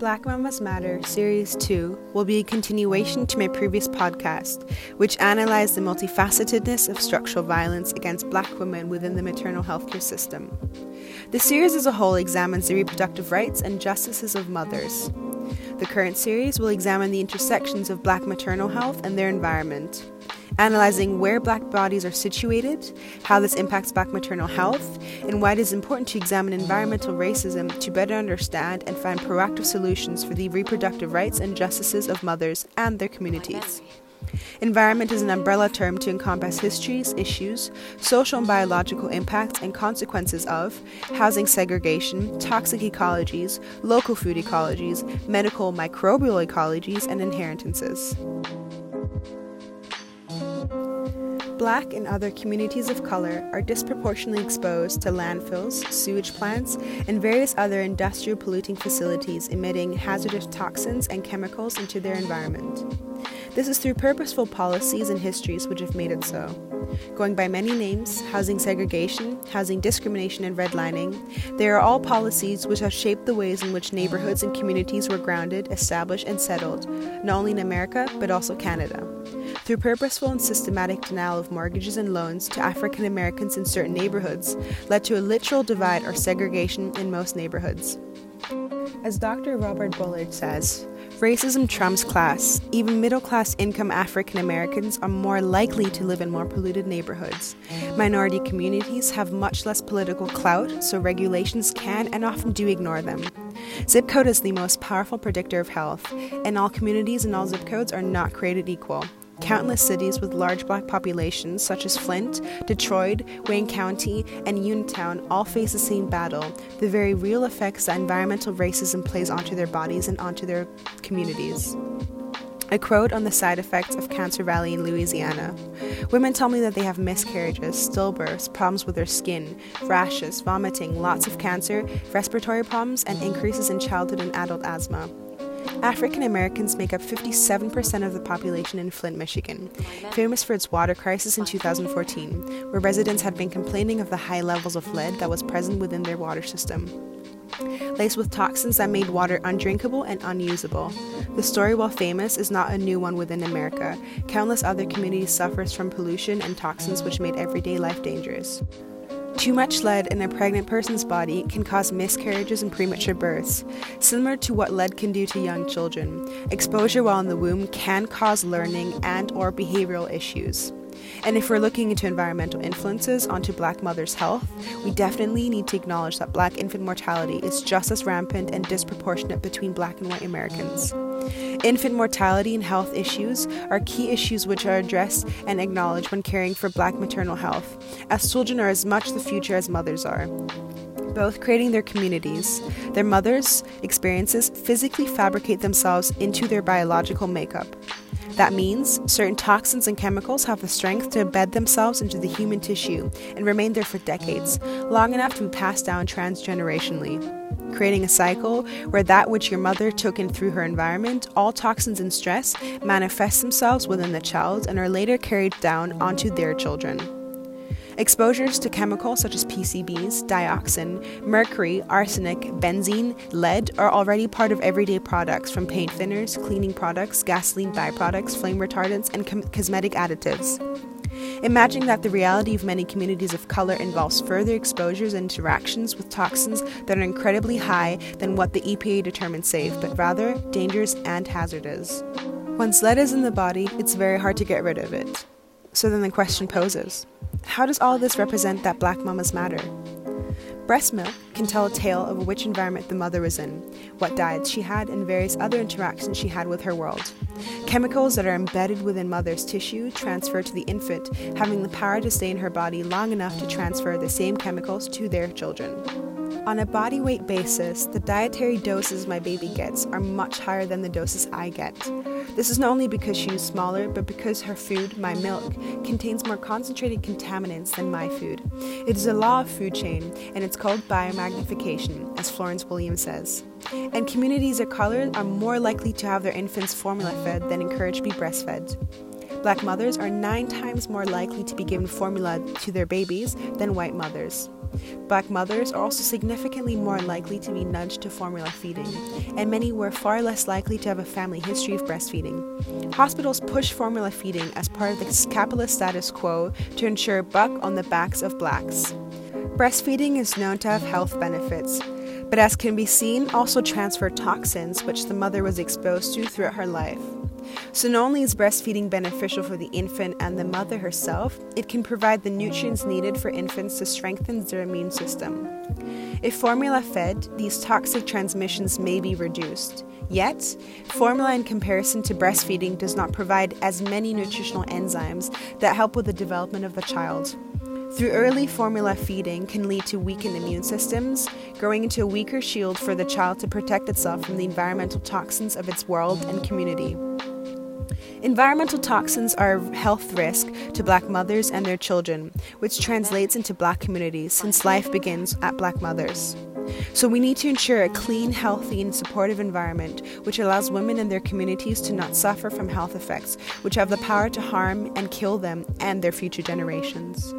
Black Mamas Matter Series 2 will be a continuation to my previous podcast, which analyzed the multifacetedness of structural violence against black women within the maternal healthcare system. The series as a whole examines the reproductive rights and justices of mothers. The current series will examine the intersections of black maternal health and their environment analyzing where black bodies are situated, how this impacts black maternal health, and why it is important to examine environmental racism to better understand and find proactive solutions for the reproductive rights and justices of mothers and their communities. Environment is an umbrella term to encompass histories, issues, social and biological impacts and consequences of housing segregation, toxic ecologies, local food ecologies, medical microbial ecologies, and inheritances. Black and other communities of color are disproportionately exposed to landfills, sewage plants, and various other industrial polluting facilities emitting hazardous toxins and chemicals into their environment. This is through purposeful policies and histories which have made it so. Going by many names housing segregation, housing discrimination, and redlining they are all policies which have shaped the ways in which neighborhoods and communities were grounded, established, and settled, not only in America but also Canada through purposeful and systematic denial of mortgages and loans to African Americans in certain neighborhoods, led to a literal divide or segregation in most neighborhoods. As Dr. Robert Bullard says, racism trumps class. Even middle class income African Americans are more likely to live in more polluted neighborhoods. Minority communities have much less political clout, so regulations can and often do ignore them. Zip code is the most powerful predictor of health, and all communities and all zip codes are not created equal. Countless cities with large black populations, such as Flint, Detroit, Wayne County, and Uniontown, all face the same battle the very real effects that environmental racism plays onto their bodies and onto their communities. A quote on the side effects of Cancer Alley in Louisiana. Women tell me that they have miscarriages, stillbirths, problems with their skin, rashes, vomiting, lots of cancer, respiratory problems, and increases in childhood and adult asthma. African Americans make up 57% of the population in Flint, Michigan, famous for its water crisis in 2014, where residents had been complaining of the high levels of lead that was present within their water system. Laced with toxins that made water undrinkable and unusable. The story, while famous, is not a new one within America. Countless other communities suffer from pollution and toxins which made everyday life dangerous. Too much lead in a pregnant person's body can cause miscarriages and premature births, similar to what lead can do to young children. Exposure while in the womb can cause learning and or behavioral issues. And if we're looking into environmental influences onto black mothers' health, we definitely need to acknowledge that black infant mortality is just as rampant and disproportionate between black and white Americans. Infant mortality and health issues are key issues which are addressed and acknowledged when caring for black maternal health, as children are as much the future as mothers are both creating their communities. Their mothers' experiences physically fabricate themselves into their biological makeup. That means certain toxins and chemicals have the strength to embed themselves into the human tissue and remain there for decades, long enough to be passed down transgenerationally creating a cycle where that which your mother took in through her environment, all toxins and stress, manifest themselves within the child and are later carried down onto their children. Exposures to chemicals such as PCBs, dioxin, mercury, arsenic, benzene, lead are already part of everyday products from paint thinners, cleaning products, gasoline byproducts, flame retardants, and com- cosmetic additives. Imagining that the reality of many communities of color involves further exposures and interactions with toxins that are incredibly high than what the EPA determines safe, but rather dangerous and hazardous. Once lead is in the body, it's very hard to get rid of it. So then the question poses how does all this represent that black mamas matter? Breast milk can tell a tale of which environment the mother was in, what diets she had, and various other interactions she had with her world. Chemicals that are embedded within mother's tissue transfer to the infant, having the power to stay in her body long enough to transfer the same chemicals to their children. On a body weight basis, the dietary doses my baby gets are much higher than the doses I get. This is not only because she is smaller, but because her food, my milk, contains more concentrated contaminants than my food. It is a law of food chain, and it's called biomagnification, as Florence Williams says. And communities of color are more likely to have their infants formula fed than encouraged to be breastfed. Black mothers are nine times more likely to be given formula to their babies than white mothers. Black mothers are also significantly more likely to be nudged to formula feeding, and many were far less likely to have a family history of breastfeeding. Hospitals push formula feeding as part of the capitalist status quo to ensure buck on the backs of blacks. Breastfeeding is known to have health benefits, but as can be seen, also transfer toxins which the mother was exposed to throughout her life. So, not only is breastfeeding beneficial for the infant and the mother herself, it can provide the nutrients needed for infants to strengthen their immune system. If formula fed, these toxic transmissions may be reduced. Yet, formula in comparison to breastfeeding does not provide as many nutritional enzymes that help with the development of the child. Through early formula feeding can lead to weakened immune systems, growing into a weaker shield for the child to protect itself from the environmental toxins of its world and community. Environmental toxins are a health risk to black mothers and their children, which translates into black communities since life begins at black mothers. So we need to ensure a clean, healthy, and supportive environment which allows women and their communities to not suffer from health effects which have the power to harm and kill them and their future generations.